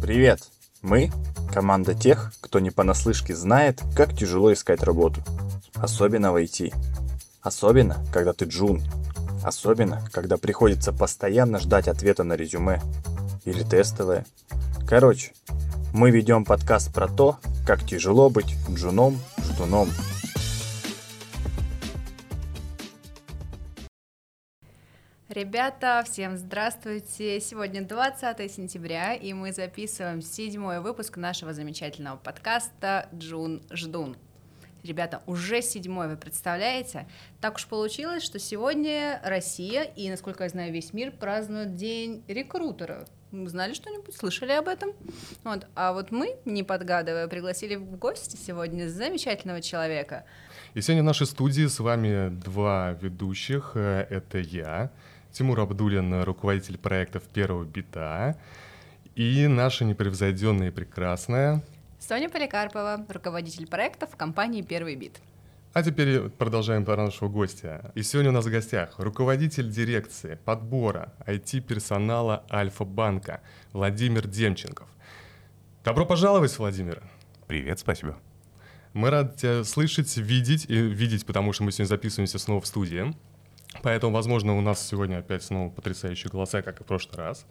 Привет! Мы – команда тех, кто не понаслышке знает, как тяжело искать работу. Особенно в IT. Особенно, когда ты джун. Особенно, когда приходится постоянно ждать ответа на резюме. Или тестовое. Короче, мы ведем подкаст про то, как тяжело быть джуном, ждуном. Ребята, всем здравствуйте! Сегодня 20 сентября, и мы записываем седьмой выпуск нашего замечательного подкаста «Джун Ждун». Ребята, уже седьмой, вы представляете? Так уж получилось, что сегодня Россия и, насколько я знаю, весь мир празднуют День рекрутера. Знали что-нибудь? Слышали об этом? Вот. А вот мы, не подгадывая, пригласили в гости сегодня замечательного человека. И сегодня в нашей студии с вами два ведущих. Э, это я, Тимур Абдулин, руководитель проектов первого бита, и наша непревзойденная и прекрасная Соня Поликарпова, руководитель проектов компании «Первый бит». А теперь продолжаем про нашего гостя. И сегодня у нас в гостях руководитель дирекции подбора IT-персонала Альфа-банка Владимир Демченков. Добро пожаловать, Владимир. Привет, спасибо. Мы рады тебя слышать, видеть, и видеть, потому что мы сегодня записываемся снова в студии. Поэтому, возможно, у нас сегодня опять снова потрясающие голоса, как и в прошлый раз.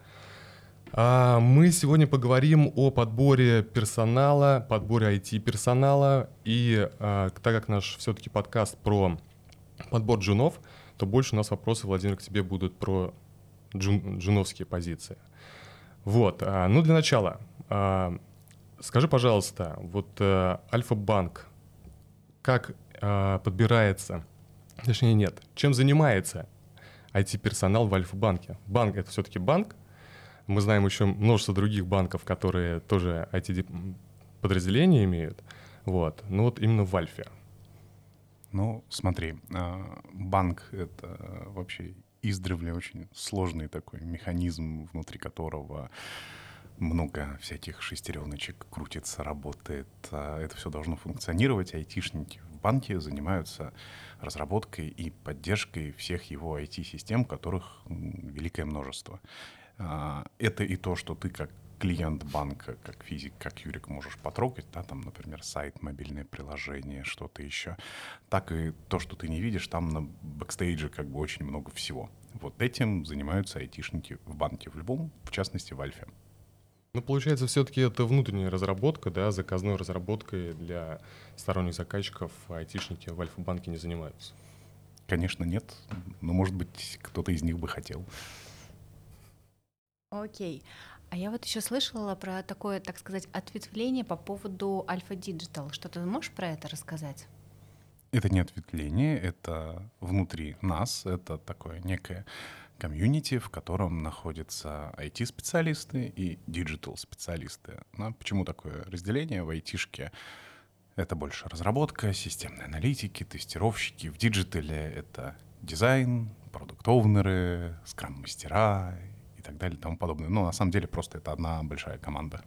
А, мы сегодня поговорим о подборе персонала, подборе IT-персонала. И а, так как наш все-таки подкаст про подбор джунов, то больше у нас вопросы, Владимир, к тебе будут про джун, джуновские позиции. Вот, а, ну для начала, скажи, пожалуйста, вот э, Альфа-банк, как подбирается Точнее, нет. Чем занимается IT-персонал в Альфа-банке? Банк — это все-таки банк. Мы знаем еще множество других банков, которые тоже IT-подразделения имеют. Вот. Но вот именно в Альфе. Ну, смотри, а, банк — это вообще издревле очень сложный такой механизм, внутри которого много всяких шестереночек крутится, работает. А это все должно функционировать. Айтишники в банке занимаются разработкой и поддержкой всех его IT-систем, которых великое множество. А, это и то, что ты как клиент банка, как физик, как юрик можешь потрогать, да, там, например, сайт, мобильное приложение, что-то еще, так и то, что ты не видишь, там на бэкстейдже как бы очень много всего. Вот этим занимаются айтишники в банке, в любом, в частности, в Альфе. Ну, получается, все-таки это внутренняя разработка, да, заказной разработкой для сторонних заказчиков айтишники в Альфа-банке не занимаются. Конечно, нет. Но, может быть, кто-то из них бы хотел. Окей. А я вот еще слышала про такое, так сказать, ответвление по поводу Альфа Digital. Что ты можешь про это рассказать? Это не ответвление, это внутри нас, это такое некое комьюнити, в котором находятся IT-специалисты и digital-специалисты. Ну, почему такое разделение в IT-шке? Это больше разработка, системные аналитики, тестировщики. В digital е это дизайн, product owner ы, scrum-мастера и так далее и тому подобное. Но на самом деле просто это одна большая команда.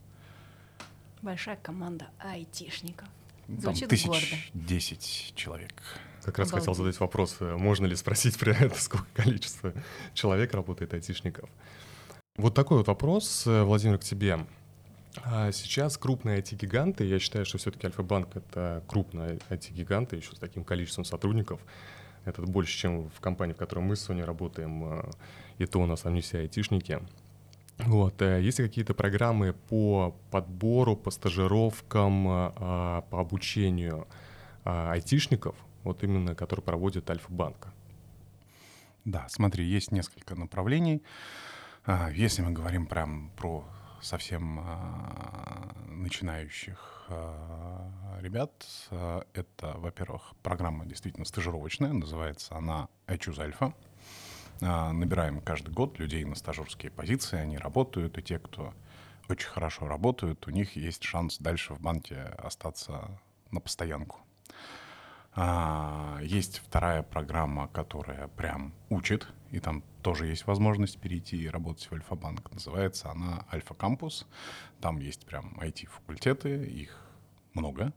Большая команда айтишников. Звучит тысяч гордо. Десять человек. Как раз Обалдеть. хотел задать вопрос, э, можно ли спросить про это, сколько количество человек работает айтишников. Вот такой вот вопрос, э, Владимир, к тебе. А сейчас крупные IT-гиганты, я считаю, что все-таки Альфа-банк — это крупные IT-гиганты, еще с таким количеством сотрудников. Это больше, чем в компании, в которой мы с Соней работаем, э, и то у нас там не все айтишники. Вот, есть ли какие-то программы по подбору, по стажировкам, по обучению айтишников, вот именно который проводит Альфа-банк. Да, смотри, есть несколько направлений. А, если мы говорим прям про совсем а, начинающих а, ребят, это, во-первых, программа действительно стажировочная, называется она iChoose Alpha. Набираем каждый год людей на стажерские позиции, они работают, и те, кто очень хорошо работают, у них есть шанс дальше в банке остаться на постоянку. А, есть вторая программа, которая прям учит, и там тоже есть возможность перейти и работать в Альфа-банк. Называется она Альфа-кампус. Там есть прям IT-факультеты, их много.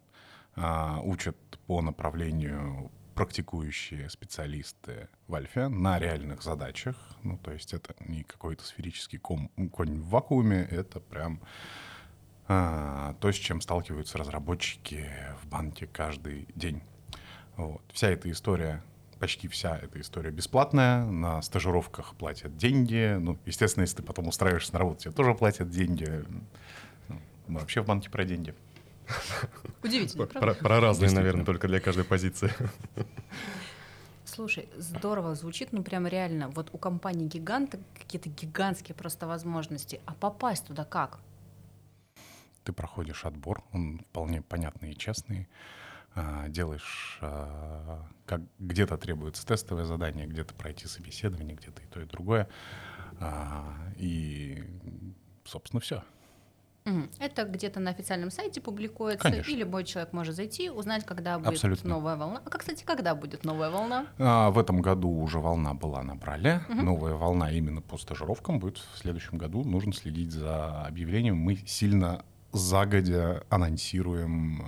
А, учат по направлению практикующие специалисты в Альфе на реальных задачах. Ну, то есть это не какой-то сферический ком, конь в вакууме, это прям а, то, с чем сталкиваются разработчики в банке каждый день. Вот. Вся эта история, почти вся эта история бесплатная, на стажировках платят деньги, ну, естественно, если ты потом устраиваешься на работу, тебе тоже платят деньги. Ну, мы вообще в банке про деньги. Удивительно, Про, правда? про разные, наверное, только для каждой позиции. Слушай, здорово звучит, ну прям реально. Вот у компании гиганта какие-то гигантские просто возможности. А попасть туда как? Ты проходишь отбор, он вполне понятный и честный. А, Делаешь, а, как где-то требуется тестовое задание, где-то пройти собеседование, где-то и то, и другое. А, И, собственно, все. Это где-то на официальном сайте публикуется, Конечно. и любой человек может зайти, узнать, когда будет Абсолютно. новая волна. А, как, кстати, когда будет новая волна? А, В этом году уже волна была набрали. Новая волна именно по стажировкам будет в следующем году. Нужно следить за объявлением. Мы сильно загодя анонсируем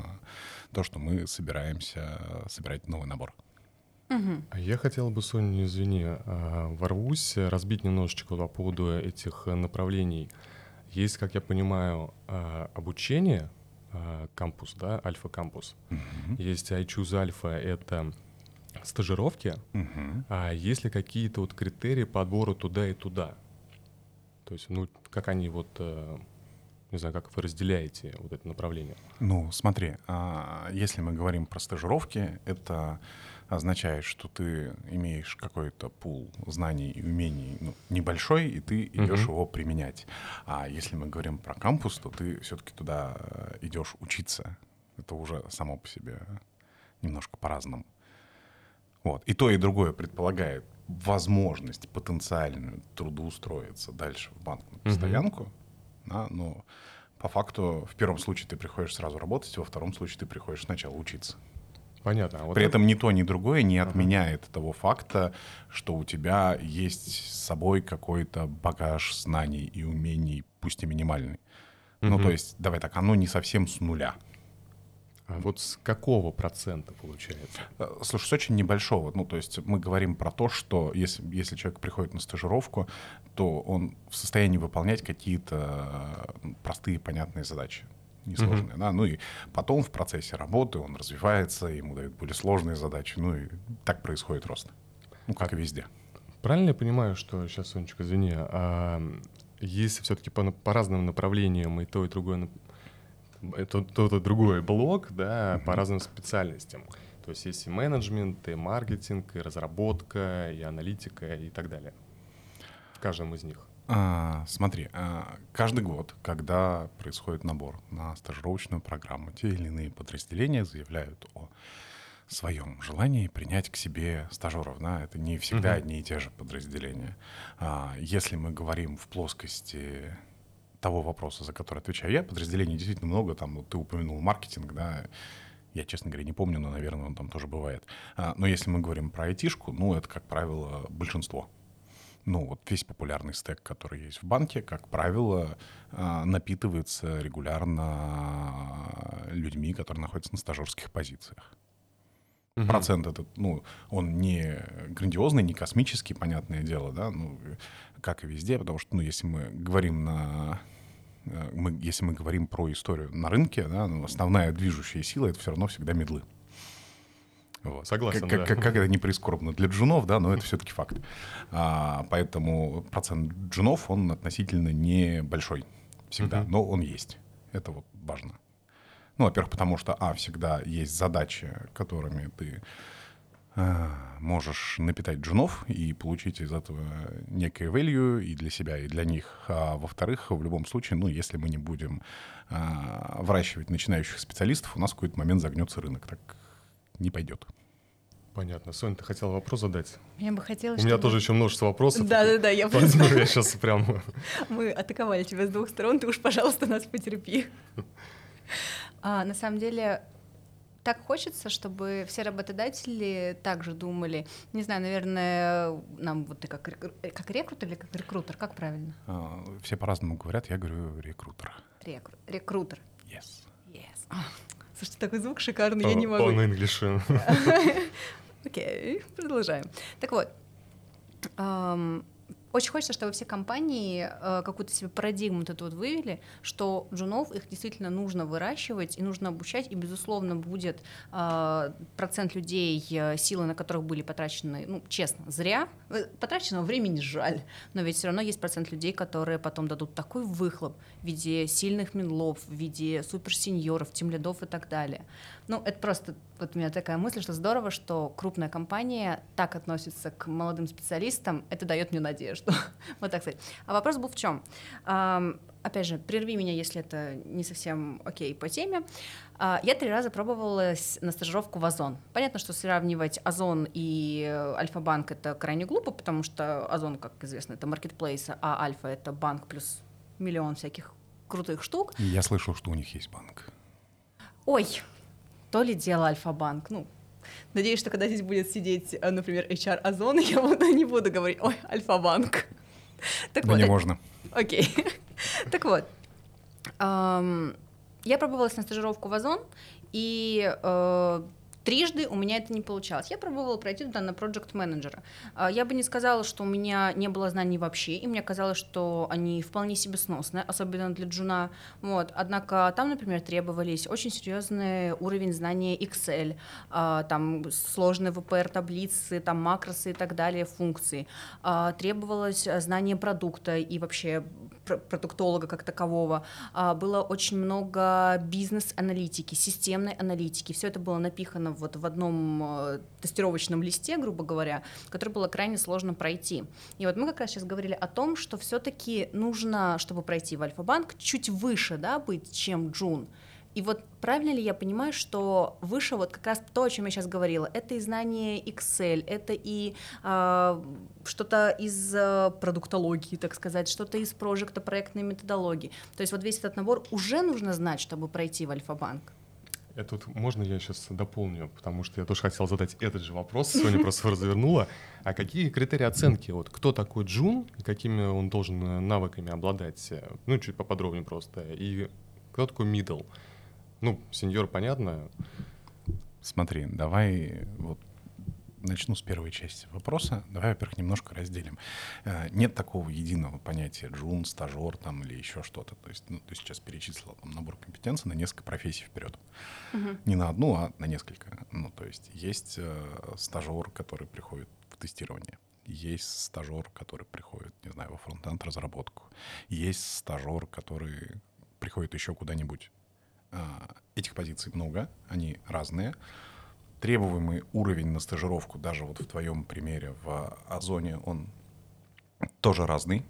то, что мы собираемся собирать новый набор. Я хотел бы, Соня, извини, а, ворвусь, э, разбить немножечко по поводу этих э, направлений. Есть, как я понимаю, а, обучение, кампус, да, альфа-кампус. Мгм. Есть I Choose Альфа, это стажировки. Мгм. А есть ли какие-то вот критерии по отбору туда и туда? То есть, ну, как они вот, э, не знаю, как вы разделяете вот это направление? Ну, смотри, а, если мы говорим про стажировки, это означает, что ты имеешь какой-то пул знаний и умений ну, небольшой, и ты идешь Мгм. его применять. А если мы говорим про кампус, то ты все-таки туда э, идешь учиться. Это уже само по себе немножко по-разному. Вот. И то, и другое предполагает возможность потенциальную трудоустроиться дальше в банк на постоянку. Да, но по факту в первом случае ты приходишь сразу работать, во втором случае ты приходишь сначала учиться. Понятно. а вот При это- этом ни то, ни другое не отменяет того факта, что у тебя есть с собой какой-то багаж знаний и умений, пусть и минимальный. Ну, Мгм. то есть, давай так, оно не совсем с нуля. А вот с какого процента получается? Э, Слушай, с очень небольшого. Ну, то есть мы говорим про то, что если, если человек приходит на стажировку, то он в состоянии выполнять какие-то э, простые, понятные задачи несложные, да, ну и потом в процессе работы он развивается, ему дают более сложные задачи, ну и так происходит рост, ну как и везде. Правильно я понимаю, что сейчас, Сонечка, извини, а, есть все-таки по, по разным направлениям и то, и другое, нап- это тот и другой блок, да, по разным специальностям. То есть есть и менеджмент, и маркетинг, и разработка, и аналитика, и так далее. В каждом из них. А, смотри, а, каждый год, когда происходит набор на стажировочную программу, те или иные подразделения заявляют о своем желании принять к себе стажеров. Да? Это не всегда Мгм. одни и те же подразделения. А, если мы говорим в плоскости того вопроса, за который отвечаю я, подразделений действительно много. Там ты упомянул маркетинг, да, я, честно говоря, не помню, но, наверное, он там тоже бывает. А, но если мы говорим про айтишку, ну, это, как правило, большинство. Ну, вот весь популярный стек, который есть в банке, как правило, а, напитывается регулярно людьми, которые находятся на стажерских позициях. Мгм. Процент этот, ну, он не грандиозный, не космический, понятное дело, да, ну, как и везде, потому что, ну, если мы говорим на мы, если мы говорим про историю на рынке, да, ну, основная движущая сила это все равно всегда медлы. Вот. Согласен, как, да. как, как это не прискорбно для джунов, да, но это все-таки факт. А, поэтому процент джунов, он относительно небольшой всегда, Мгм. но он есть. Это вот важно. Ну, во-первых, потому что, а, всегда есть задачи, которыми ты можешь напитать джунов и получить из этого некое value и для себя, и для них. А во-вторых, в любом случае, ну, если мы не будем а, выращивать начинающих специалистов, у нас в какой-то момент загнется рынок. Так не пойдет. Понятно. Соня, ты хотела вопрос задать? Мне бы хотелось, У меня чтобы- тоже еще множество вопросов. Да-да-да, я Поэтому я сейчас прям... Мы атаковали тебя с двух сторон, ты уж, пожалуйста, нас потерпи. А, на самом деле, так хочется, чтобы все работодатели также думали. Не знаю, наверное, нам вот ты как, э, как рекрутер или как рекрутер, как правильно? А, Все по-разному говорят, я говорю рекрутер. Рекру- Рекрутер. Yes. Yes. А, Слушайте, такой звук шикарный, я не могу. Он English. Окей, продолжаем. Так вот, ам, очень хочется, чтобы все компании э, какую-то себе парадигму вот эту вот вывели, что джунов их действительно нужно выращивать и нужно обучать, и, безусловно, будет э, процент людей, э, силы на которых были потрачены, ну, честно, зря. Э, потраченного времени жаль, но ведь все равно есть процент людей, которые потом дадут такой выхлоп в виде сильных минлов, в виде суперсеньоров, тимлидов и так далее. Ну, это просто вот у меня такая мысль, что здорово, что крупная компания так относится к молодым специалистам, это дает мне надежду. вот так сказать. А вопрос был в чем? опять же, прерви меня, если это не совсем окей по теме. А, я три раза пробовала на стажировку в Озон. Понятно, что сравнивать Озон и Альфа-банк это крайне глупо, потому что Озон, как известно, это маркетплейс, а Альфа это банк плюс миллион всяких крутых штук. Я слышал, что у них есть банк. Ой, то ли дело Альфа-банк. Ну, надеюсь, что когда здесь будет сидеть, э, например, HR Озон, я буду, не буду говорить, ой, Альфа-банк. Так да вот, не можно. Окей. так вот, я пробовалась на стажировку в Озон, и э, Трижды у меня это не получалось. Я пробовала пройти туда на проект менеджера. Я бы не сказала, что у меня не было знаний вообще, и мне казалось, что они вполне себе сносные, особенно для джуна. Вот. Однако там, например, требовались очень серьезный уровень знания Excel, а, там сложные VPR-таблицы, там макросы и так далее, функции. А, требовалось знание продукта и вообще продуктолога как такового. А, было очень много бизнес-аналитики, системной аналитики. Все это было напихано вот в одном э, тестировочном листе, грубо говоря, который было крайне сложно пройти. И вот мы как раз сейчас говорили о том, что все-таки нужно, чтобы пройти в Альфа-банк, чуть выше да, быть, чем Джун. И вот правильно ли я понимаю, что выше вот как раз то, о чем я сейчас говорила, это и знание Excel, это и э, что-то из э, продуктологии, так сказать, что-то из прожекта проектной методологии. То есть вот весь этот набор уже нужно знать, чтобы пройти в Альфа-банк. Это вот можно я сейчас дополню, потому что я тоже хотел задать этот же вопрос, Соня просто развернула. А какие критерии оценки? Вот кто такой Джун, какими он должен э, навыками обладать? Ну, чуть поподробнее просто. И кто такой middle? Ну, сеньор, понятно. Смотри, давай вот начну с первой части вопроса. Давай, во-первых, немножко разделим. Э, нет такого единого понятия джун, стажер там или еще что-то. То есть ну, ты сейчас перечислил там, набор компетенций на несколько профессий вперед. Угу. Не на одну, а на несколько. Ну, то есть есть э, стажер, который приходит в тестирование. Есть стажер, который приходит, не знаю, во фронтенд разработку. Есть стажер, который приходит еще куда-нибудь. Э, этих позиций много, они разные требуемый уровень на стажировку, даже вот в твоем примере в Озоне, он тоже разный.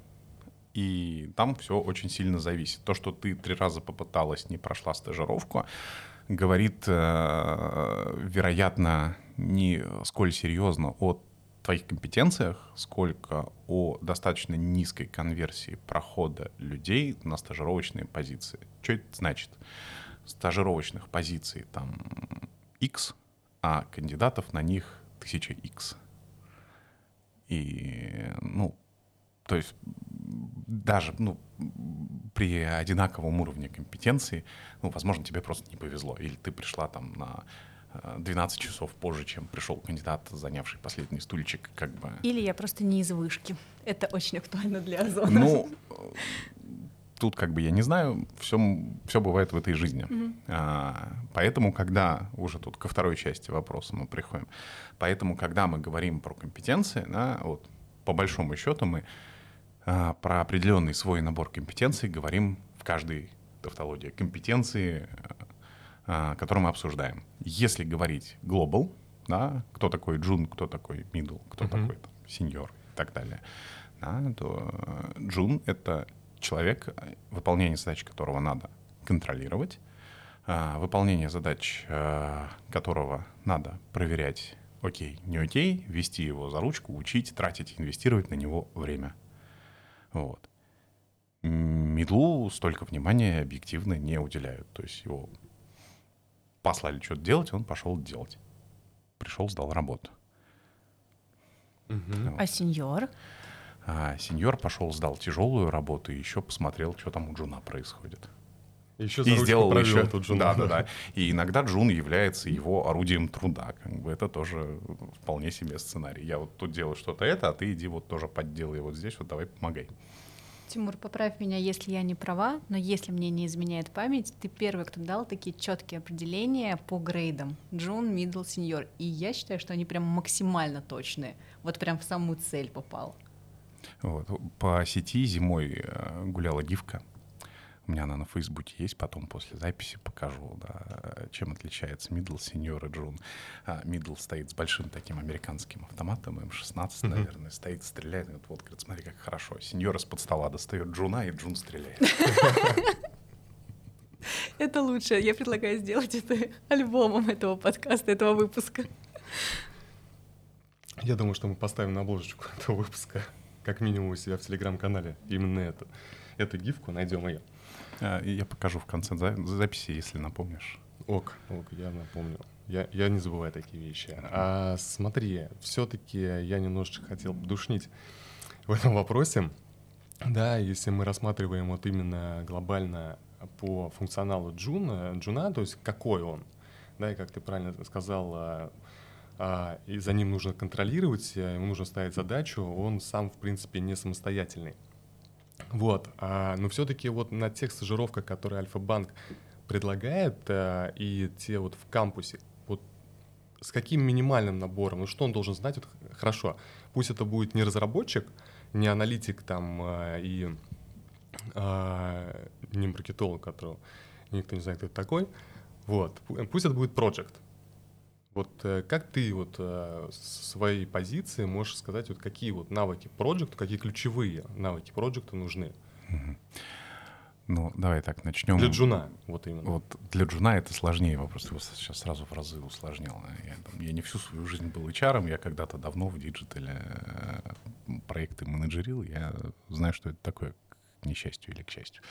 И там все очень сильно зависит. То, что ты три раза попыталась, не прошла стажировку, говорит, э, вероятно, не сколь серьезно о твоих компетенциях, сколько о достаточно низкой конверсии прохода людей на стажировочные позиции. Что это значит? Стажировочных позиций там X, а кандидатов на них тысяча X. И, ну, то есть даже ну, при одинаковом уровне компетенции, ну, возможно, тебе просто не повезло. Или ты пришла там на 12 э, часов позже, чем пришел кандидат, занявший последний стульчик, как бы. Или я просто не из вышки. Это очень актуально для Озона. Ну, тут как бы я не знаю, все, все бывает в этой жизни. Mm-hmm. А, поэтому, когда уже тут ко второй части вопроса мы приходим, поэтому, когда мы говорим про компетенции, да, вот по большому счету мы а, про определенный свой набор компетенций говорим в каждой тавтологии компетенции, а, которую мы обсуждаем. Если говорить global, да, кто такой джун, кто такой middle, кто mm-hmm. такой сеньор и так далее, да, то джун — это человек, выполнение задач которого надо контролировать, а, выполнение задач а, которого надо проверять окей, не окей, вести его за ручку, учить, тратить, инвестировать на него время. Вот. Middle у столько внимания объективно не уделяют. То есть его послали что-то делать, он пошел делать. Пришел, сдал работу. Угу. Вот. А senior? А senior пошел, сдал тяжелую работу и еще посмотрел, что там у Джуна происходит. Еще и сделал еще... тут Джуна. Да, да, да. И иногда Джун является его орудием труда. Как бы это тоже вполне себе сценарий. Я вот тут делаю что-то это, а ты иди вот тоже поделай вот здесь, вот давай помогай. Тимур, поправь меня, если я не права, но если мне не изменяет память, ты первый, кто дал такие четкие определения по грейдам. Джун, middle, senior. И я считаю, что они прям максимально точные. Вот прям в самую цель попал. Вот. По сети зимой э, гуляла гифка. У меня она на Фейсбуке есть, потом после записи покажу, да, чем отличается мидл, сеньор и джун. А, мидл стоит с большим таким американским автоматом, М16, наверное, стоит, стреляет. Вот, вот, говорит, смотри, как хорошо. Сеньор из-под стола достает джуна, и джун стреляет. Это лучше. Я предлагаю сделать это альбомом этого подкаста, этого выпуска. Я думаю, что мы поставим на обложечку этого выпуска, как минимум у себя в телеграм-канале, именно эту, эту гифку, найдем ее. А, Я покажу в конце за- записи, если напомнишь. Ок, ок, я напомню. Я, я не забываю такие вещи. А смотри, все-таки я немножечко хотел подушнить в этом вопросе. Да, если мы рассматриваем вот именно глобально по функционалу Джуна, Джуна, то есть какой он, да, и как ты правильно сказал, и за ним нужно контролировать, а, ему нужно ставить задачу, он сам, в принципе, не самостоятельный. Вот, а, но все-таки вот на тех стажировках, которые Альфа-банк предлагает, а, и те вот в кампусе, вот с каким минимальным набором, ну что он должен знать, вот хорошо, пусть это будет не разработчик, не аналитик там а, и а, не маркетолог, которого никто не знает, кто это такой, вот, пу- пусть это будет проджект. Вот э, как ты вот э, с своей позиции можешь сказать, вот какие вот навыки проджекту, какие ключевые навыки проджекта нужны Ну, давай так, начнем. для джуна, вот именно. Вот для Джуна это сложнее вопрос. Его сейчас сразу в разы усложнил. Я, там, я не всю свою жизнь был HR, я когда-то давно в диджитале э, проекты менеджерил. Я знаю, что это такое к несчастью или к счастью.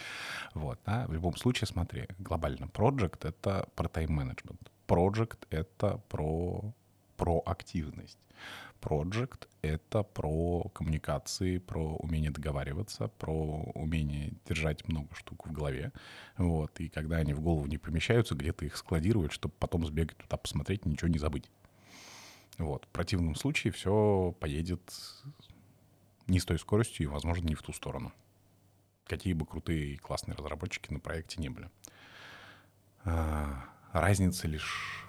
Вот, да? В любом случае, смотри, глобально project — это про тайм-менеджмент. Project — это про проактивность. Project — это про коммуникации, про умение договариваться, про умение держать много штук в голове. Вот. И когда они в голову не помещаются, где-то их складировать, чтобы потом сбегать туда посмотреть ничего не забыть. Вот. В противном случае все поедет не с той скоростью и, возможно, не в ту сторону. Какие бы крутые и классные разработчики на проекте не были. Разница лишь,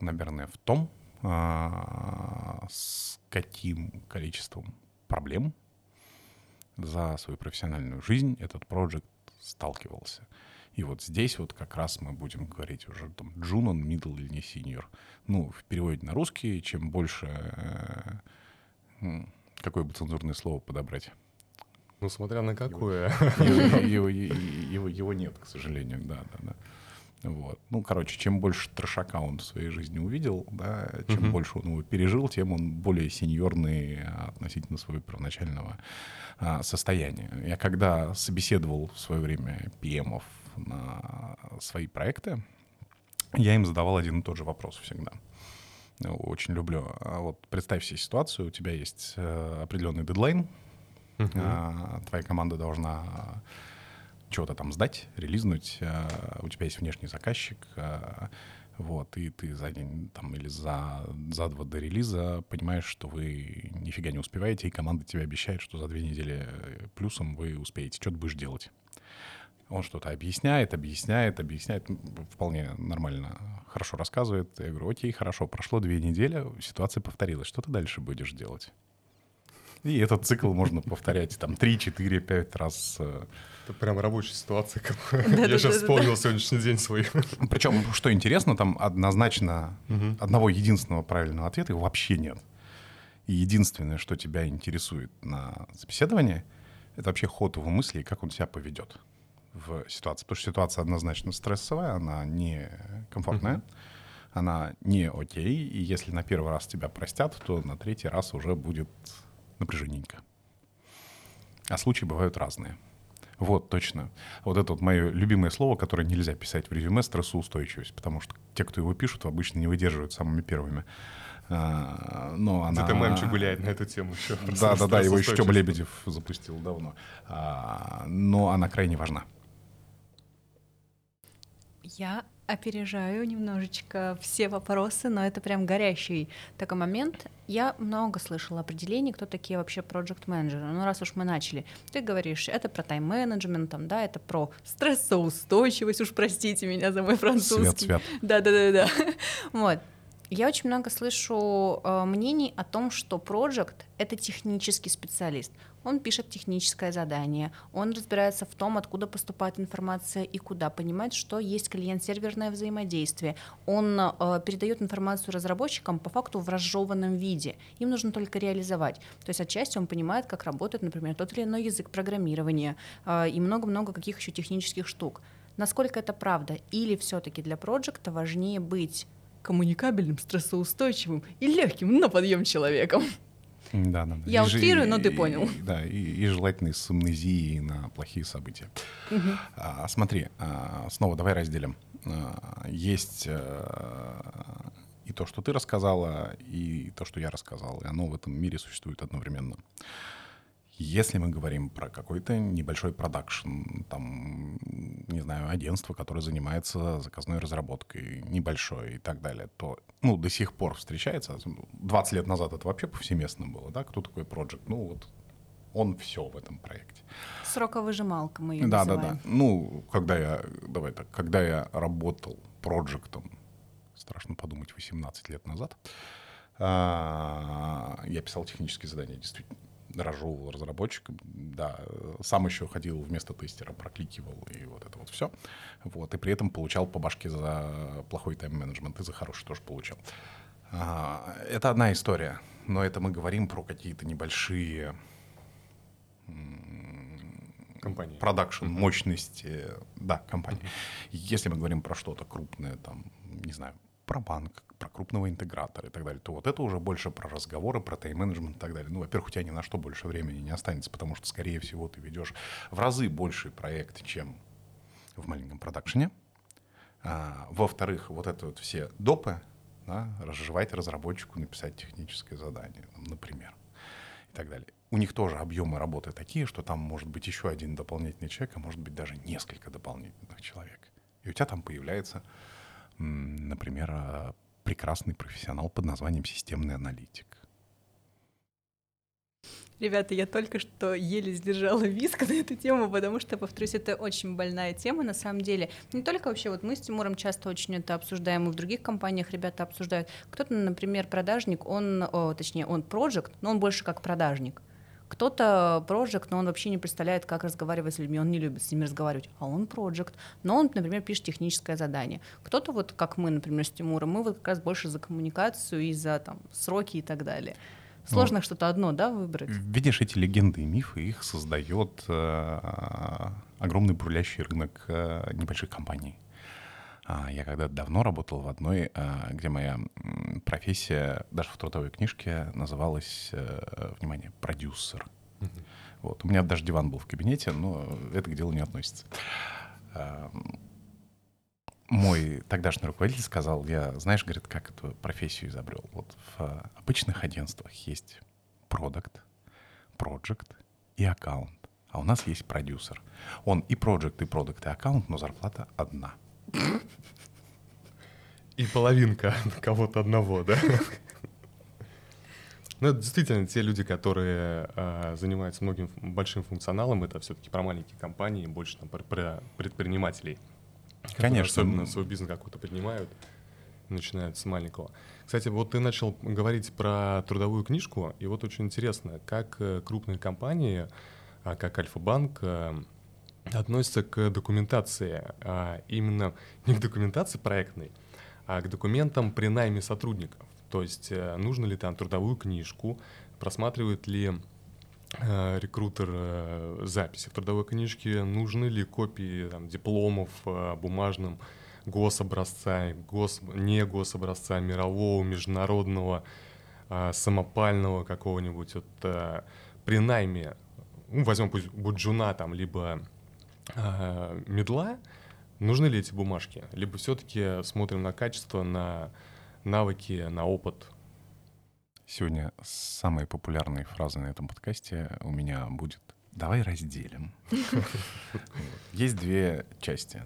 наверное, в том, а, с каким количеством проблем за свою профессиональную жизнь этот проект сталкивался. И вот здесь вот как раз мы будем говорить уже там джунон, мидл или не синьор. Ну, в переводе на русский, чем больше... э, Какое бы цензурное слово подобрать? Ну, смотря на какое. Его, его- его- его нет, к сожалению, да, да, да. Вот. Ну, короче, чем больше трошака он в своей жизни увидел, да, чем Мгм. больше он его пережил, тем он более сеньорный а, относительно своего первоначального а, состояния. Я когда собеседовал в свое время ПМов на свои проекты, я им задавал один и тот же вопрос всегда. Очень люблю. А Вот представь себе ситуацию, у тебя есть э, определенный дедлайн, а, твоя команда должна чего-то там сдать, релизнуть, а, у тебя есть внешний заказчик, а, вот, и ты за день там или за, за два до релиза понимаешь, что вы нифига не успеваете, и команда тебе обещает, что за две недели э, плюсом вы успеете. Что ты будешь делать? Он что-то объясняет, объясняет, объясняет, вполне нормально, хорошо рассказывает. Я говорю, окей, хорошо, прошло две недели, ситуация повторилась, что ты дальше будешь делать? И этот цикл можно повторять там 3, 4, 5 раз. Это прям рабочая ситуация. Я сейчас вспомнил сегодняшний день свой. Причем, что интересно, там однозначно одного единственного правильного ответа вообще нет. И единственное, что тебя интересует на собеседовании, это вообще ход его мысли и как он себя поведет в ситуации. Потому что ситуация однозначно стрессовая, она не комфортная, она не окей. И если на первый раз тебя простят, то на третий раз уже будет напряженненько. А случаи бывают разные. Вот, точно. Вот это вот мое любимое слово, которое нельзя писать в резюме, стрессоустойчивость, потому что те, кто его пишут, обычно не выдерживают самыми первыми. А, Но она... Это мемчик гуляет на эту тему еще. Да, да, да, его еще Стрессоустойчивость. Лебедев запустил давно. А, Но она крайне важна. Я опережаю немножечко все вопросы, но это прям горящий такой момент. Я много слышала определений, кто такие вообще project менеджеры. Ну, раз уж мы начали, ты говоришь, это про тайм-менеджмент, там, да, это про стрессоустойчивость, уж простите меня за мой французский. Свет, свет. Да-да-да-да. Вот. Я очень много слышу э, мнений о том, что project — это технический специалист. Он пишет техническое задание, он разбирается в том, откуда поступает информация и куда, понимает, что есть клиент-серверное взаимодействие. Он э, передает информацию разработчикам по факту в разжеванном виде. Им нужно только реализовать. То есть отчасти он понимает, как работает, например, тот или иной язык программирования э, и много-много каких еще технических штук. Насколько это правда? Или все-таки для проекта важнее быть коммуникабельным, стрессоустойчивым и легким на подъем человеком. Да, да, да. Я И утрирую, но ты понял. и- да, и, и желательно с амнезией на плохие события. А, смотри, а, снова давай разделим. А, есть а, и то, что ты рассказала, и то, что я рассказал. И оно в этом мире существует одновременно. Если мы говорим про какой-то небольшой продакшн, там, не знаю, агентство, которое занимается заказной разработкой, небольшое и так далее, то, ну, до сих пор встречается. 20 лет назад это вообще повсеместно было, да? Кто такой проект? Ну, вот он все в этом проекте. Сроковыжималка мы ее Да, да, называем. да. Ну, когда я, давай так, когда я работал проектом, страшно подумать, 18 лет назад, а, я писал технические задания, действительно. Разжевывал разработчиком, да, сам еще ходил вместо тестера, прокликивал и вот это вот все. Вот, и при этом получал по башке за плохой тайм-менеджмент и за хороший тоже получал. А, это одна история, но это мы говорим про какие-то небольшие Компании. продакшн мощности, да, компании. Если мы говорим про что-то крупное, там, не знаю, про банк, про крупного интегратора и так далее, то вот это уже больше про разговоры, про тайм-менеджмент и так далее. Ну, во-первых, у тебя ни на что больше времени не останется, потому что, скорее всего, ты ведешь в разы больший проект, чем в маленьком продакшене. А, во-вторых, вот это вот все допы, да, разжевать разработчику, написать техническое задание, например, и так далее. У них тоже объемы работы такие, что там может быть еще один дополнительный человек, а может быть даже несколько дополнительных человек. И у тебя там появляется, например, а, прекрасный профессионал под названием системный аналитик. Ребята, я только что еле сдержала виск на эту тему, потому что, повторюсь, это очень больная тема на самом деле. Не только вообще, вот мы с Тимуром часто очень это обсуждаем, и в других компаниях ребята обсуждают. Кто-то, например, продажник, он, о, точнее, он проект, но он больше как продажник. Кто-то проект, но он вообще не представляет, как разговаривать с людьми, он не любит с ними разговаривать, а он проект, но он, например, пишет техническое задание. Кто-то вот, как мы, например, с Тимуром, мы вот как раз больше за коммуникацию и за там сроки и так далее. Сложно что-то одно, да, выбрать? Видишь, эти легенды и мифы, их создает э, огромный бурлящий рынок э, небольших компаний. А, Я когда давно работал в одной, э, где моя профессия даже в трудовой книжке называлась, э, внимание, продюсер. Вот. У меня даже диван был в кабинете, но это к делу не относится. Эм, Мой тогдашний руководитель сказал, я, знаешь, говорит, как эту профессию изобрел. Вот в обычных агентствах есть продукт, project и аккаунт. А у нас есть продюсер. Он и project, и продукт, и аккаунт, но зарплата одна. И половинка кого-то одного, да? Ну, это действительно те люди, которые а, занимаются многим большим функционалом, это все-таки про маленькие компании, больше там про, про предпринимателей. Конечно. Особенно свой бизнес какой-то поднимают, начинают с маленького. Кстати, вот ты начал говорить про трудовую книжку, и вот очень интересно, как э, крупные компании, а, как Альфа-банк, относятся к документации, а именно не к документации проектной, а к документам при найме сотрудников. То есть э, нужно ли там трудовую книжку, просматривает ли э, рекрутер э, записи в трудовой книжке, нужны ли копии там, дипломов бумажным гособразца, гос, не гособразца, мирового, международного, э, самопального какого-нибудь. Вот, при найме, ну, возьмем пусть будет жена там, либо э, медла, нужны ли эти бумажки? Либо все-таки смотрим на качество, на навыки, на опыт. Сегодня самой популярной фразой на этом подкасте у меня будет Давай разделим. Есть две части.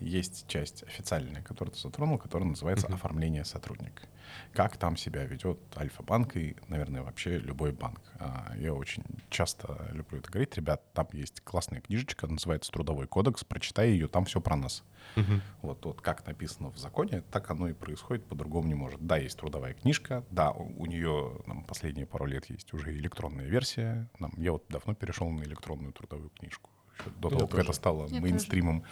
Есть часть официальная, которую ты затронул, которая называется оформление сотрудника. Как там себя ведет Альфа-банк и, наверное, вообще любой банк. А, я очень часто люблю это говорить. Ребят, там есть классная книжечка, называется «Трудовой кодекс». Прочитай ее, там все про нас. Вот, вот как написано в законе, так оно и происходит, по-другому не может. Да, есть трудовая книжка, да, у, у нее там, последние пару лет есть уже электронная версия. Там, я вот давно перешел на электронную трудовую книжку. Еще до Я того, как тоже. это стало Я мейнстримом. А,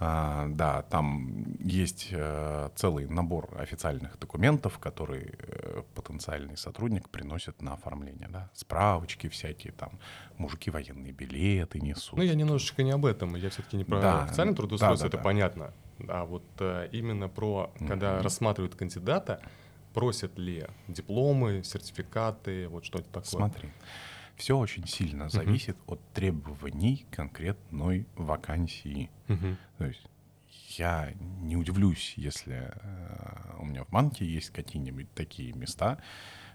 да, там есть э, целый набор официальных документов, которые э, потенциальный сотрудник приносит на оформление. Да? Справочки всякие, там мужики военные билеты несут. Ну, я немножечко не об этом. Я все-таки не про Да, официальное да, трудоустройство, да, это да. понятно. А вот э, именно про, когда рассматривают кандидата, просят ли дипломы, сертификаты, вот что-то такое. Смотри, все очень сильно зависит от требований конкретной вакансии. Мгм. То есть я не удивлюсь, если э, у меня в банке есть какие-нибудь такие места,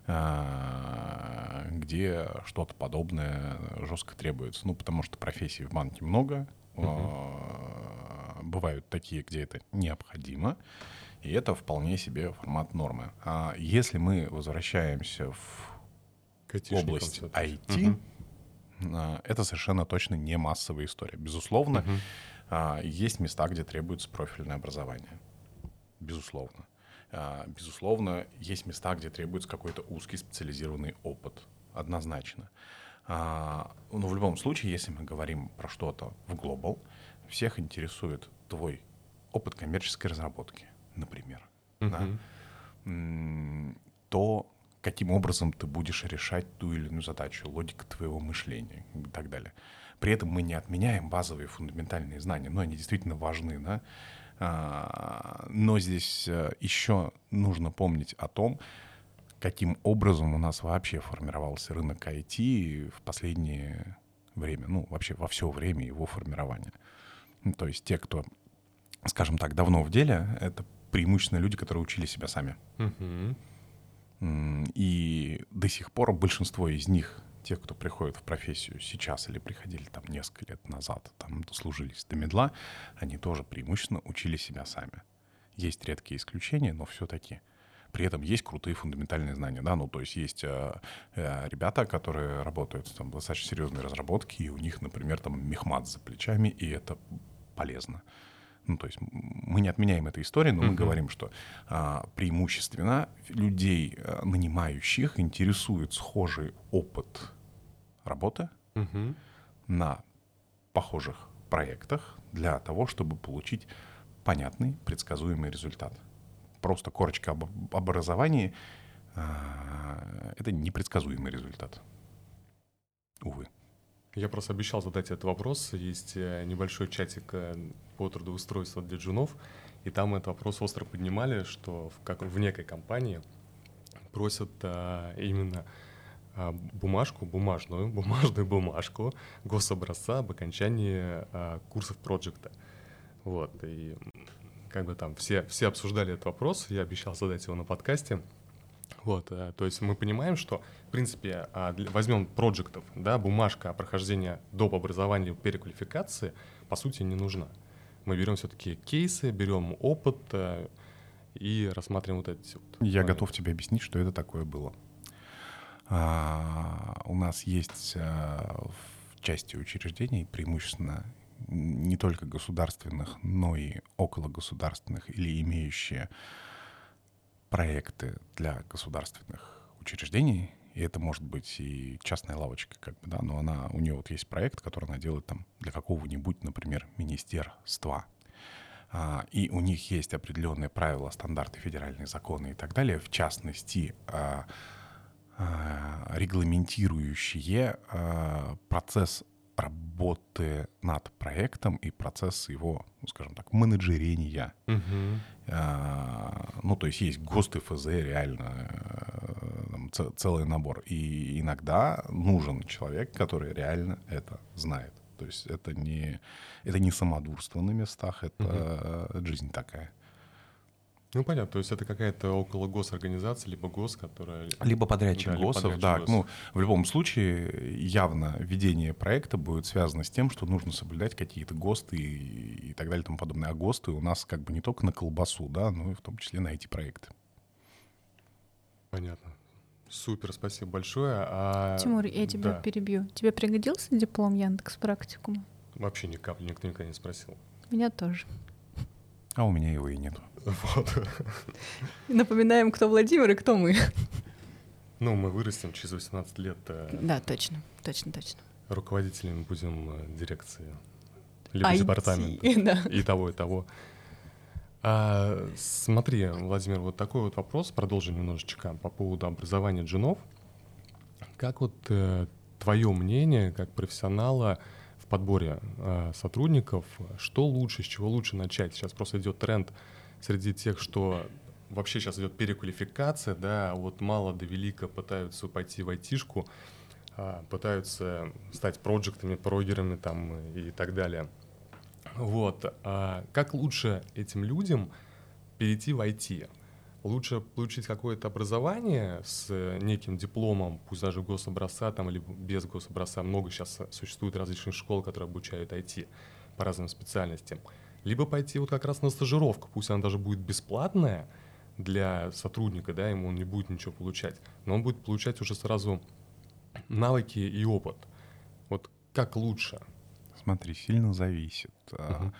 э, где что-то подобное жестко требуется. Ну, потому что профессий в банке много. э, Бывают такие, где это необходимо. И это вполне себе формат нормы. А если мы возвращаемся в область. IT, а, это совершенно точно не массовая история. Безусловно, а, есть места, где требуется профильное образование. Безусловно. А, Безусловно, есть места, где требуется какой-то узкий специализированный опыт. Однозначно. А, Но в любом случае, если мы говорим про что-то в глобал, всех интересует твой опыт коммерческой разработки, например. да Мгм. м, то, каким образом ты будешь решать ту или иную задачу, логика твоего мышления и так далее. При этом мы не отменяем базовые фундаментальные знания, но они действительно важны, да. А, Но здесь э, еще нужно помнить о том, каким образом у нас вообще формировался рынок IT в последнее время, ну, вообще во все время его формирования. Ну, То есть те, кто, скажем так, давно в деле, это преимущественно люди, которые учили себя сами. Мгм. И до сих пор большинство из них, тех, кто приходит в профессию сейчас или приходили там несколько лет назад, там дослужились до медла, они тоже преимущественно учили себя сами. Есть редкие исключения, но все-таки. При этом есть крутые фундаментальные знания, да, ну то есть есть э, э, ребята, которые работают там достаточно серьезной разработке, и у них, например, там мехмат за плечами, и это полезно. Ну, то есть мы не отменяем этой истории, но мы Мгм. говорим, что а, преимущественно людей, а, нанимающих, интересует схожий опыт работы Мгм. на похожих проектах для того, чтобы получить понятный, предсказуемый результат. Просто корочка об образовании а, — это непредсказуемый результат. Увы. Я просто обещал задать этот вопрос. Есть э, небольшой чатик э, по трудоустройству для джунов, и там этот вопрос остро поднимали, что в, как, в некой компании просят а, именно а, бумажку, бумажную, бумажную бумажку гособразца об окончании а, курсов проекта. Вот, и как бы там все, все обсуждали этот вопрос, я обещал задать его на подкасте. Вот, э, то есть мы понимаем, что, в принципе, а, возьмем проектов, да, бумажка о прохождении доп. образования или переквалификации, по сути, не нужна. Мы берем все-таки кейсы, берем опыт э, и рассматриваем вот эти вот. Я моменты. готов тебе объяснить, что это такое было. А, у нас есть а, в части учреждений преимущественно не только государственных, но и окологосударственных или имеющие проекты для государственных учреждений. И это может быть и частная лавочка, как бы, да, но она, у нее вот есть проект, который она делает там для какого-нибудь, например, министерства. А, И у них есть определенные правила, стандарты, федеральные законы и так далее, в частности, а, а, регламентирующие а, процесс работы над проектом и процесс его, ну, скажем так, менеджерения. Мгм. А, Ну, то есть есть ГОСТ и ФЗ, реально э, там целый набор. И иногда нужен человек, который реально это знает. То есть это не, это не самодурство на местах, это э, жизнь такая. Ну, понятно, то есть это какая-то около госорганизация, либо гос, которая... Либо подрядчик Да, либо ГОСов, подрядчик да. ГОСов. Ну, в любом случае, явно ведение проекта будет связано с тем, что нужно соблюдать какие-то ГОСТы и, и так далее и тому подобное. А ГОСТы у нас как бы не только на колбасу, да, но и в том числе на эти проекты. Понятно. Супер, спасибо большое. А, Тимур, я тебя да, перебью. Тебе пригодился диплом Яндекс практикума? Вообще ни капли никто никогда не спросил. Меня тоже. А у меня его и нет. Вот. Напоминаем, кто Владимир и кто мы. Ну, мы вырастем через 18 лет, э, Да, точно, точно, точно. руководителями будем э, дирекции, либо IT, департамента. да. И того, и того. А, смотри, Владимир, вот такой вот вопрос, продолжим немножечко по поводу образования джинов. Как вот э, твое мнение, как профессионала в подборе э, сотрудников, что лучше, с чего лучше начать? Сейчас просто идет тренд среди тех, что вообще сейчас идет переквалификация, да, вот мало да велико пытаются пойти в айтишку, а, пытаются стать проектами, прогерами там и так далее. Вот. а как лучше этим людям перейти в IT? Лучше получить какое-то образование с неким дипломом, пусть даже гособразца там, или без гособразца. Много сейчас существует различных школ, которые обучают IT по разным специальностям. Либо пойти вот как раз на стажировку, пусть она даже будет бесплатная для сотрудника, да, ему он не будет ничего получать, но он будет получать уже сразу навыки и опыт. Вот как лучше? Смотри, сильно зависит Мгм.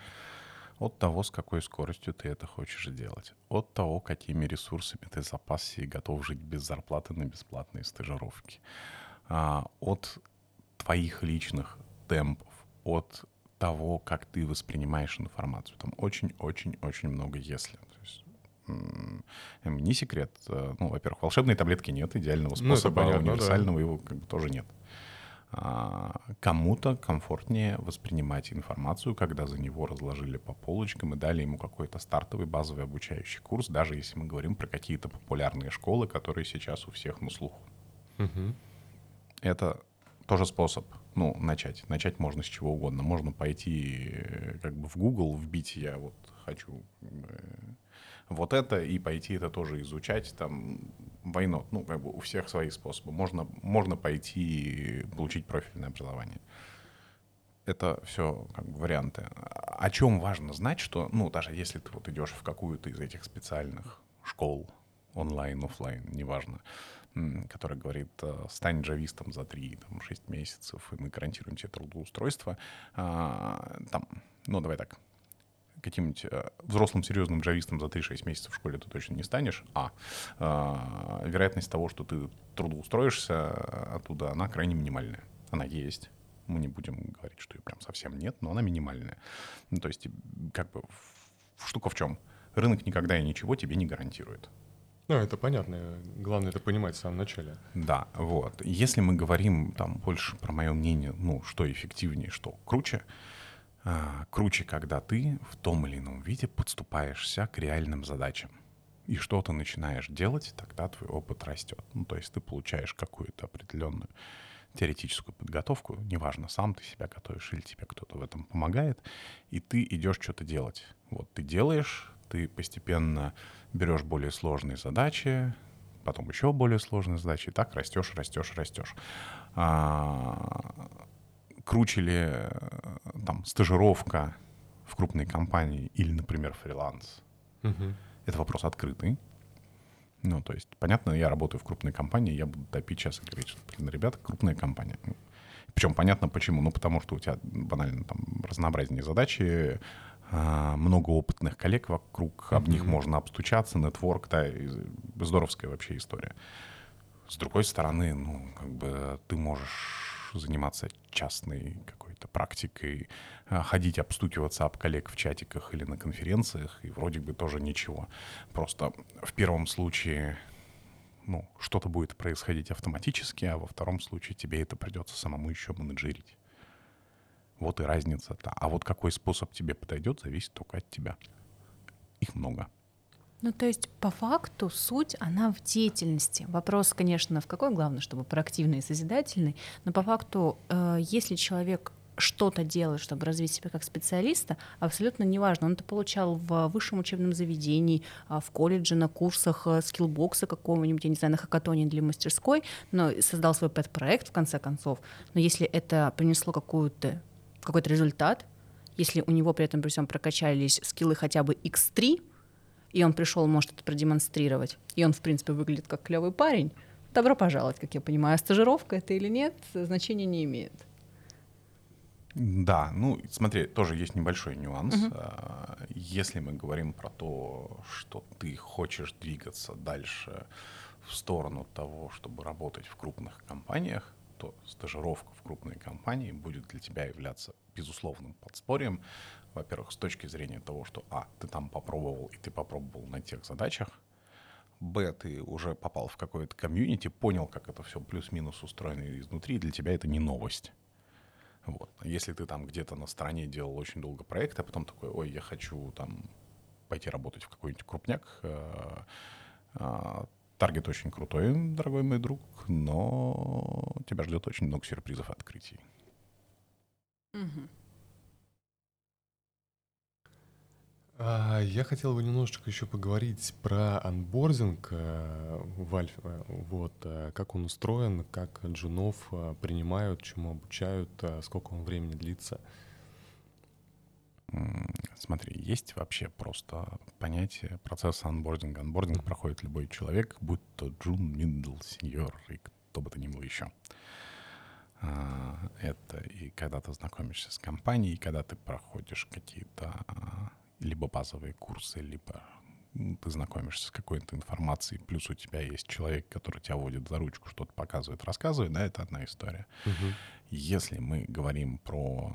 от того, с какой скоростью ты это хочешь делать, от того, какими ресурсами ты запасся и готов жить без зарплаты на бесплатные стажировки, а, от твоих личных темпов, от того, как ты воспринимаешь информацию. Там очень-очень-очень много «если». То есть, не секрет. э, Ну, во-первых, волшебной таблетки нет, идеального Ну, способа понятно, да. универсального его как бы тоже нет. А, Кому-то комфортнее воспринимать информацию, когда за него разложили по полочкам и дали ему какой-то стартовый базовый обучающий курс, даже если мы говорим про какие-то популярные школы, которые сейчас у всех на слуху. Мгм. Это тоже способ, ну, начать. Начать можно с чего угодно. Можно пойти э, как бы в Google, вбить я вот хочу э, вот это и пойти это тоже изучать. Там войнот, ну, как бы у всех свои способы. Можно, можно пойти и получить профильное образование. Это все как бы варианты. О чем важно знать, что, ну, даже если ты вот идешь в какую-то из этих специальных школ, онлайн, офлайн, неважно, который говорит, э, стань джавистом за 3-6 месяцев, и мы гарантируем тебе трудоустройство, а, там, ну, давай так, каким-нибудь э, взрослым серьезным джавистом за 3-6 месяцев в школе ты точно не станешь, а, а, вероятность того, что ты трудоустроишься оттуда, она крайне минимальная. Она есть. Мы не будем говорить, что ее прям совсем нет, но она минимальная. Ну, то есть, как бы, штука в чем? Рынок никогда и ничего тебе не гарантирует. Ну, это понятно. Главное это понимать в самом начале. Да, вот. Если мы говорим там больше про мое мнение, ну, что эффективнее, что круче, а, круче, когда ты в том или ином виде подступаешься к реальным задачам. И что-то начинаешь делать, тогда твой опыт растет. Ну, то есть ты получаешь какую-то определенную теоретическую подготовку, неважно, сам ты себя готовишь или тебе кто-то в этом помогает, и ты идешь что-то делать. Вот ты делаешь, ты постепенно берешь более сложные задачи, потом еще более сложные задачи, и так растешь, растешь, растешь. А, круче ли э, там стажировка в крупной компании или, например, фриланс? Мгм. Это вопрос открытый. Ну, то есть, понятно, я работаю в крупной компании, я буду топить сейчас и говорить, что, блин, ребята, крупная компания. Причем понятно почему. Ну, потому что у тебя банально там разнообразнее задачи, много опытных коллег вокруг, об них Мгм. можно обстучаться, нетворк, да, здоровская вообще история. С другой стороны, ну, как бы ты можешь заниматься частной какой-то практикой, а, ходить обстукиваться об коллег в чатиках или на конференциях, и вроде бы тоже ничего. Просто в первом случае ну, что-то будет происходить автоматически, а во втором случае тебе это придется самому еще менеджерить. Вот и разница-то. А вот какой способ тебе подойдет, зависит только от тебя. Их много. Ну, то есть, по факту, суть, она в деятельности. Вопрос, конечно, в какой главное, чтобы проактивный и созидательный, но по факту, э, если человек что-то делает, чтобы развить себя как специалиста, абсолютно неважно. Он это получал в высшем учебном заведении, а, в колледже, на курсах э, скиллбокса какого-нибудь, я не знаю, на хакатоне для мастерской, но создал свой пэт-проект в конце концов. Но если это принесло какую-то, какой-то результат, если у него при этом при всем прокачались скиллы хотя бы X3, и он пришел, может это продемонстрировать, и он, в принципе, выглядит как клевый парень, добро пожаловать, как я понимаю. А стажировка это или нет, значения не имеет. Да, ну смотри, тоже есть небольшой нюанс. Uh-huh. Если мы говорим про то, что ты хочешь двигаться дальше в сторону того, чтобы работать в крупных компаниях, то стажировка в крупной компании будет для тебя являться безусловным подспорьем. Во-первых, с точки зрения того, что а, ты там попробовал, и ты попробовал на тех задачах, Б, ты уже попал в какое-то комьюнити, понял, как это все плюс-минус устроено изнутри, и для тебя это не новость. Вот. Если ты там где-то на стороне делал очень долго проект, а потом такой, ой, я хочу там пойти работать в какой-нибудь крупняк, э, э, таргет очень крутой, дорогой мой друг, но тебя ждет очень много сюрпризов и открытий. А, Я хотел бы немножечко еще поговорить про анбординг э, в Альфе. э, Вот, э, как он устроен, как джунов принимают, чему обучают, сколько он времени длится. Смотри, есть вообще просто понятие процесса онбординга. Онбординг проходит любой человек, будь то джун, мидл, сеньор и кто бы то ни был еще. А, Это и когда ты знакомишься с компанией, и когда ты проходишь какие-то а, либо базовые курсы, либо ты знакомишься с какой-то информацией, плюс у тебя есть человек, который тебя водит за ручку, что-то показывает, рассказывает, да, это одна история. Если мы говорим про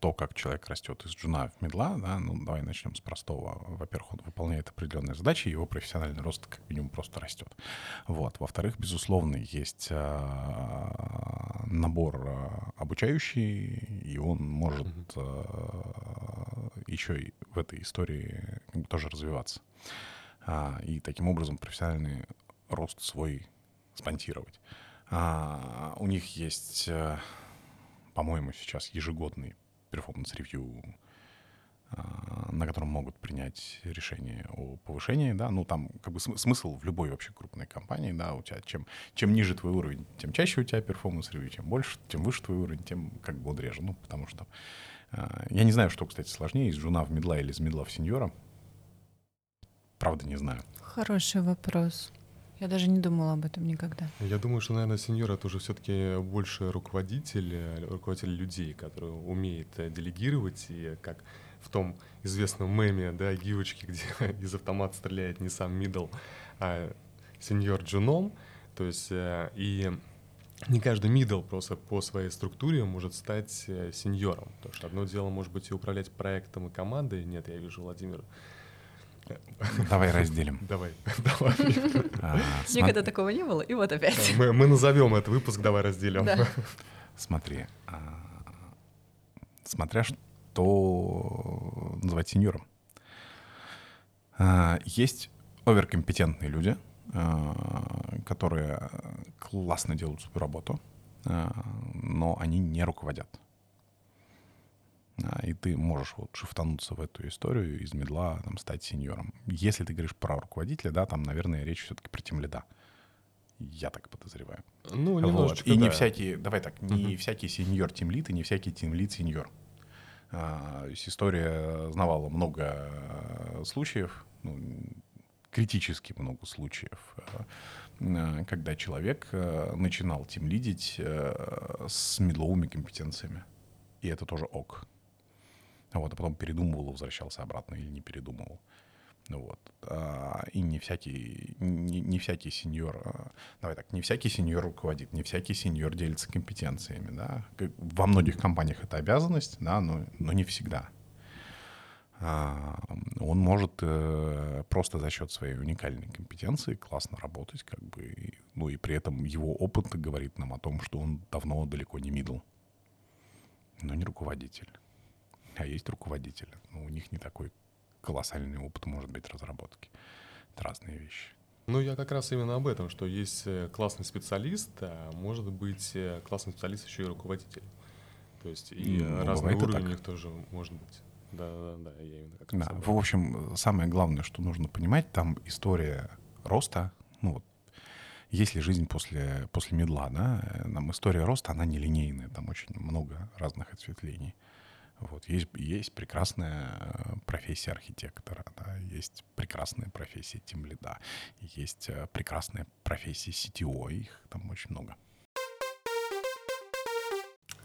то, как человек растет из джуна в медла, да, ну, давай начнем с простого. Во-первых, он выполняет определенные задачи, его профессиональный рост как минимум просто растет. Вот. Во-вторых, безусловно, есть э, набор э, обучающий, и он может э, еще и в этой истории тоже развиваться. А, и таким образом профессиональный рост свой спонсировать. А, у них есть, э, по-моему, сейчас ежегодный performance review, а, на котором могут принять решение о повышении, да, ну там как бы см- смысл в любой вообще крупной компании, да, у тебя чем, чем ниже твой уровень, тем чаще у тебя performance review, чем больше, тем выше твой уровень, тем как бы он реже, ну потому что а, я не знаю, что, кстати, сложнее, из джуна в мидла или из мидла в сеньора, правда не знаю. Хороший вопрос. Я даже не думала об этом никогда. Я думаю, что, наверное, сеньор это уже все-таки больше руководитель, э, руководитель людей, который умеет э, делегировать, и как в том известном меме, да, гифочки, где из автомата стреляет не сам мидл, а сеньор джуном, то есть э, и не каждый мидл просто по своей структуре может стать сеньором, потому что одно дело может быть и управлять проектом и командой, нет, я вижу Владимир, Давай разделим. давай, давай. А, сма- Никогда такого не было, и вот опять. Мы, мы назовем этот выпуск, давай разделим. Да. Смотри, а, смотря что называть сеньором. А, Есть оверкомпетентные люди, а, которые классно делают свою работу, а, но они не руководят. А, И ты можешь вот шифтануться в эту историю из медла, там, стать сеньором. Если ты говоришь про руководителя, да, там, наверное, речь все-таки про тем лида. Я так подозреваю. Ну, Вот. И не да. всякий, давай так, не Мгм. всякий сеньор тимлит и не всякий тимлит сеньор. А, история знавала много э, случаев, ну, критически много случаев, э, когда человек начинал тимлидить э, с медловыми компетенциями. И это тоже ок. Вот, а потом передумывал и возвращался обратно или не передумывал. Ну Вот. А, И не всякий, не, не всякий сеньор, а, давай так, не всякий сеньор руководит, не всякий сеньор делится компетенциями, да. Во многих компаниях это обязанность, да, но, но не всегда. А, Он может э, просто за счет своей уникальной компетенции классно работать, как бы, ну и при этом его опыт говорит нам о том, что он давно далеко не мидл, но не руководитель. А есть руководители, но у них не такой колоссальный опыт может быть разработки. Это разные вещи. Ну, я как раз именно об этом, что есть э, классный специалист, а может быть э, классный специалист еще и руководитель. То есть и Ну, разный уровень у них тоже может быть. Да, да, да, я именно как Да, в общем, самое главное, что нужно понимать, там история роста, ну вот, есть ли жизнь после, после медла, да, э, нам история роста, она нелинейная, там очень много разных ответвлений. Вот, есть, есть прекрасная э, профессия архитектора, да, есть прекрасная профессия тимлида, есть э, прекрасная профессия CTO, их там очень много.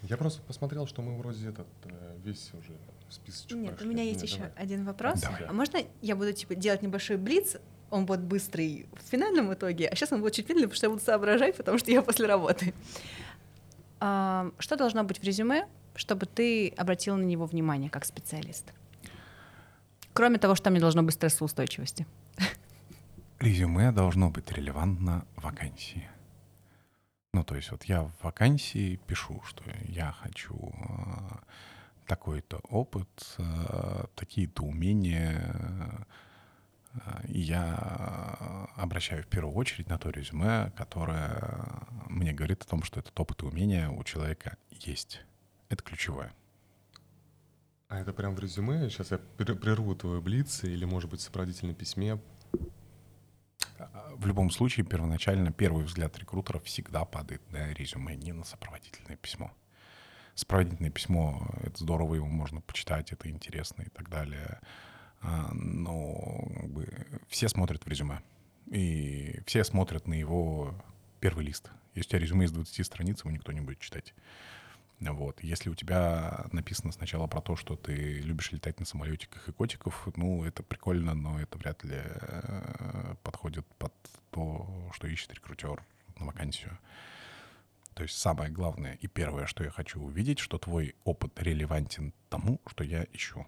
Я просто посмотрел, что мы вроде этот э, весь уже списочек Нет, у прошли. меня есть Нет, еще давай. один вопрос. Давай. А можно я буду типа делать небольшой блиц? Он будет быстрый в финальном итоге, а сейчас он будет чуть медленный, потому что я буду соображать, потому что я после работы. А, Что должно быть в резюме, чтобы ты обратил на него внимание как специалист? Кроме того, что там не должно быть стрессоустойчивости. Резюме должно быть релевантно вакансии. Ну, то есть вот я в вакансии пишу, что я хочу э, такой-то опыт, э, такие-то умения, э, я обращаю в первую очередь на то резюме, которое мне говорит о том, что этот опыт и умения у человека есть. Это ключевое. А это прям в резюме? Сейчас я прерву твой блиц, или, может быть, в сопроводительном письме. А, В любом случае, первоначально первый взгляд рекрутера всегда падает на резюме, не на сопроводительное письмо. Сопроводительное письмо — это здорово, его можно почитать, это интересно и так далее. А, Но как бы, все смотрят в резюме. И все смотрят на его первый лист. Если у тебя резюме из 20 страниц, его никто не будет читать. Вот. Если у тебя написано сначала про то, что ты любишь летать на самолетиках и котиков, ну, это прикольно, но это вряд ли э, подходит под то, что ищет рекрутер на вакансию. То есть самое главное и первое, что я хочу увидеть, что твой опыт релевантен тому, что я ищу.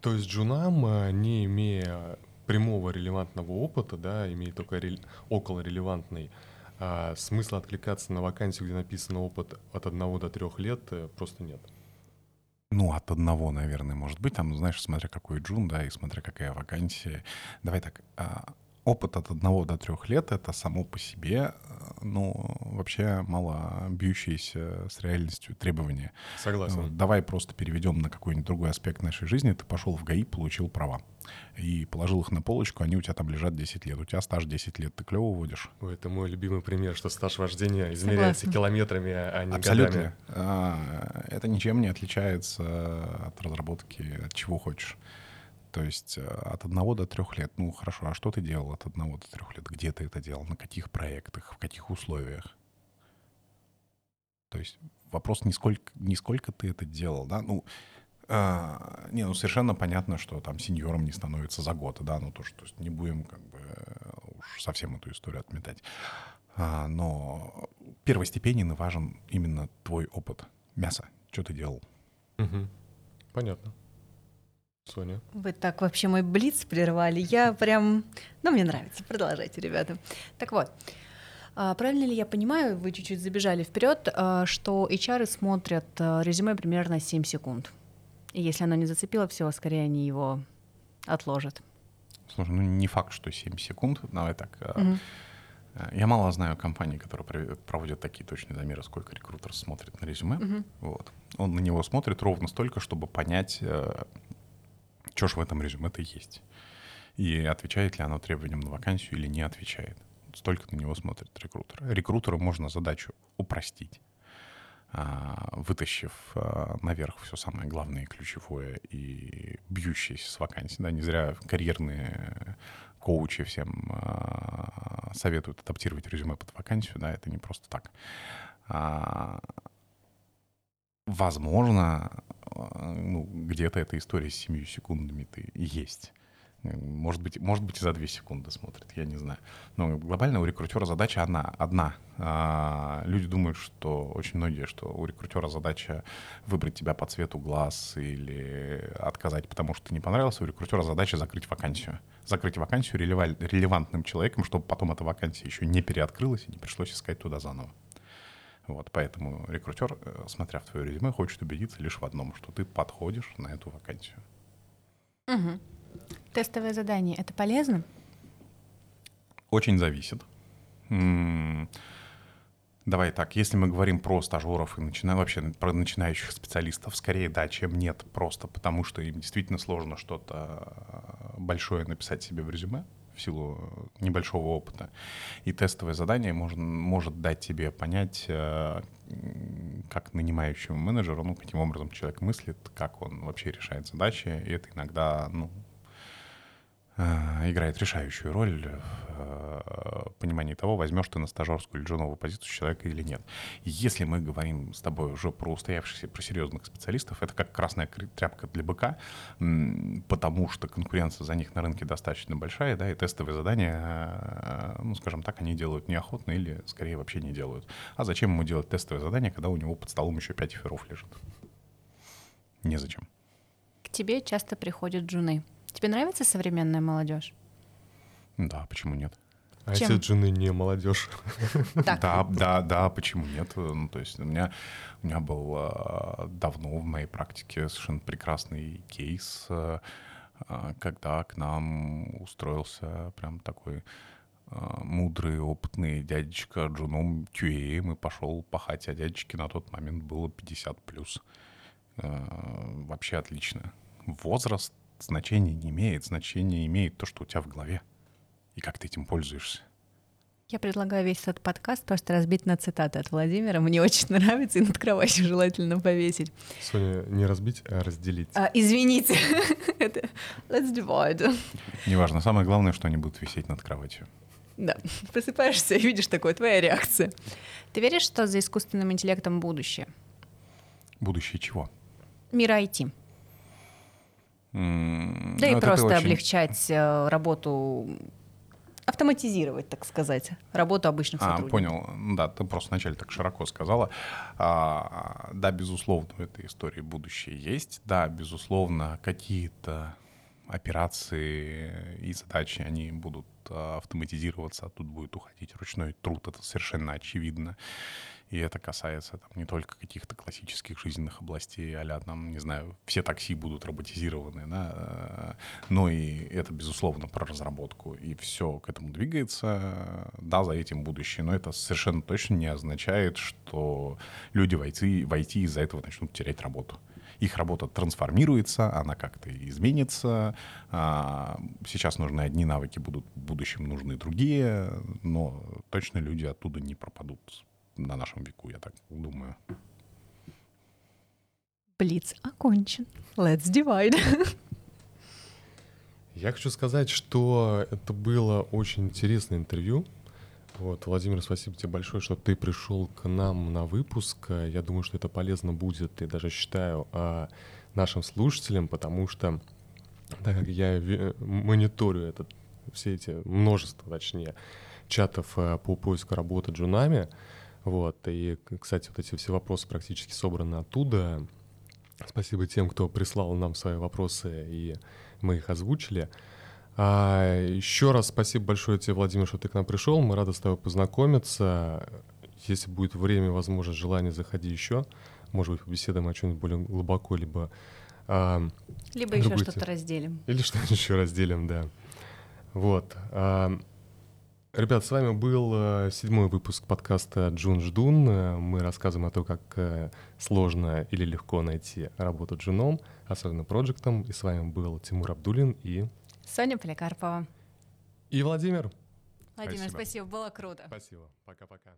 То есть джунам, э, не имея прямого релевантного опыта, да, имея только рел- около релевантный, а, смысла откликаться на вакансию, где написано опыт от одного до трех лет, э, просто нет. Ну, от одного, наверное, может быть. Там, знаешь, смотря какой джун, да, и смотря какая вакансия. Давай так, а, опыт от одного до трех лет — это само по себе, э, ну, вообще мало бьющиеся с реальностью требования. Согласен. Вот, Давай просто переведем на какой-нибудь другой аспект нашей жизни. Ты пошел в ГАИ, получил права. И положил их на полочку, они у тебя там лежат 10 лет. У тебя стаж 10 лет, ты клево водишь? Ой, Это мой любимый пример, что стаж вождения измеряется Согласна. километрами, а не Абсолютно. годами. Это ничем не отличается от разработки, от чего хочешь. То есть э, от одного до трех лет. Ну хорошо, а что ты делал от одного до трех лет? Где ты это делал? На каких проектах? В каких условиях? То есть вопрос не сколько, не сколько ты это делал, да? Ну, а, не, ну совершенно понятно, что там сеньором не становится за год, да, ну то, что то есть не будем как бы э, уж совсем эту историю отметать. А, но первостепенен и важен именно твой опыт. Мясо. Что ты делал? Мгм. Понятно. Соня. Вы так вообще мой блиц прервали. Я прям... Ну, мне нравится. Продолжайте, ребята. Так вот, а, правильно ли я понимаю, вы чуть-чуть забежали вперед, а, что HR смотрят а, резюме примерно 7 секунд. И если оно не зацепило, все, скорее они его отложат. Слушай, ну не факт, что 7 секунд. Давай так. а, Я мало знаю компаний, которые проводят такие точные замеры, сколько рекрутер смотрит на резюме. Мгм. Вот. Он на него смотрит ровно столько, чтобы понять, что ж в этом резюме-то есть. И отвечает ли оно требованиям на вакансию или не отвечает. Столько на него смотрит рекрутер. Рекрутеру можно задачу упростить, а, вытащив а, наверх все самое главное ключевое и бьющееся с вакансией. Да, не зря карьерные коучи всем а, советуют адаптировать резюме под вакансию, да, это не просто так. Возможно, а, ну, где-то эта история с семью секундами-то и есть. Может быть, может быть, и за две секунды смотрит, я не знаю. Но глобально у рекрутера задача одна. одна. А, люди думают, что очень многие, что у рекрутера задача выбрать тебя по цвету глаз или отказать, потому что ты не понравился. У рекрутера задача закрыть вакансию. Закрыть вакансию релева- релевантным человеком, чтобы потом эта вакансия еще не переоткрылась и не пришлось искать туда заново. Вот, поэтому рекрутер, э, смотря в твое резюме, хочет убедиться лишь в одном, что ты подходишь на эту вакансию. Мгм. Тестовое задание — это полезно? Очень зависит. Давай так, если мы говорим про стажеров и начина... вообще про начинающих специалистов, скорее да, чем нет, просто потому что им действительно сложно что-то большое написать себе в резюме в силу небольшого опыта. И тестовое задание может, может дать тебе понять, э, как нанимающему менеджеру, ну, каким образом человек мыслит, как он вообще решает задачи. И это иногда, ну, Э, играет решающую роль в э, понимании того, возьмешь ты на стажерскую или джуновую позицию человека или нет. Если мы говорим с тобой уже про устоявшихся, про серьезных специалистов, это как красная тряпка для быка, потому что конкуренция за них на рынке достаточно большая, да, и тестовые задания, э, ну, скажем так, они делают неохотно или, скорее, вообще не делают. А зачем ему делать тестовое задание, когда у него под столом еще пять эфиров лежит? Незачем. К тебе часто приходят джуны. Тебе нравится современная молодежь? Да, почему нет? А Чем? если жены не молодежь? Так. Да, да, да, почему нет? Ну, то есть у меня, у меня был э, давно в моей практике совершенно прекрасный кейс, э, когда к нам устроился прям такой э, мудрый, опытный дядечка Джуном QA, и пошел пахать, а дядечке на тот момент было 50 плюс. Э, вообще отлично. Возраст значения не имеет. Значение имеет то, что у тебя в голове и как ты этим пользуешься. Я предлагаю весь этот подкаст просто разбить на цитаты от Владимира. Мне очень нравится, и над кроватью желательно повесить. Соня, не разбить, а разделить. А, извините. Это let's divide. Неважно. Самое главное, что они будут висеть над кроватью. Да. Просыпаешься и видишь такое, твоя реакция. Ты веришь, что за искусственным интеллектом будущее? Будущее чего? Мира IT. Да и просто очень... облегчать э, работу, автоматизировать, так сказать, работу обычных а, сотрудников. Понял. Да, ты просто вначале так широко сказала. А, да, безусловно, в этой истории будущее есть. Да, безусловно, какие-то операции и задачи, они будут э, автоматизироваться, а тут будет уходить ручной труд, это совершенно очевидно. И это касается там, не только каких-то классических жизненных областей, а там, не знаю, все такси будут роботизированы, да, э, но и это, безусловно, про разработку. И все к этому двигается, да, за этим будущее. Но это совершенно точно не означает, что люди в IT, в IT из-за этого начнут терять работу их работа трансформируется, она как-то изменится. А, сейчас нужны одни навыки, будут в будущем нужны другие, но точно люди оттуда не пропадут на нашем веку, я так думаю. Блиц окончен. Let's divide. Я хочу сказать, что это было очень интересное интервью. Вот, Владимир, спасибо тебе большое, что ты пришел к нам на выпуск. Я думаю, что это полезно будет, и даже считаю, а, нашим слушателям, потому что, так как я мониторю этот, все эти множество, точнее, чатов а, по поиску работы джунами, вот, и, кстати, вот эти все вопросы практически собраны оттуда. Спасибо тем, кто прислал нам свои вопросы, и мы их озвучили. А, еще раз спасибо большое тебе, Владимир, что ты к нам пришел. Мы рады с тобой познакомиться. Если будет время, возможность, желание, заходи еще. Может быть, побеседуем о чем-нибудь более глубоко, либо... А, либо еще что-то разделим. Или что-то еще разделим, да. Вот. А, Ребят, с вами был э, седьмой выпуск подкаста «Джун Ждун». Э, мы рассказываем о том, как э, сложно или легко найти работу джуном, особенно проектом. И с вами был Тимур Абдулин и... Соня Поликарпова. И Владимир. Владимир, спасибо, спасибо было круто. Спасибо. Пока-пока.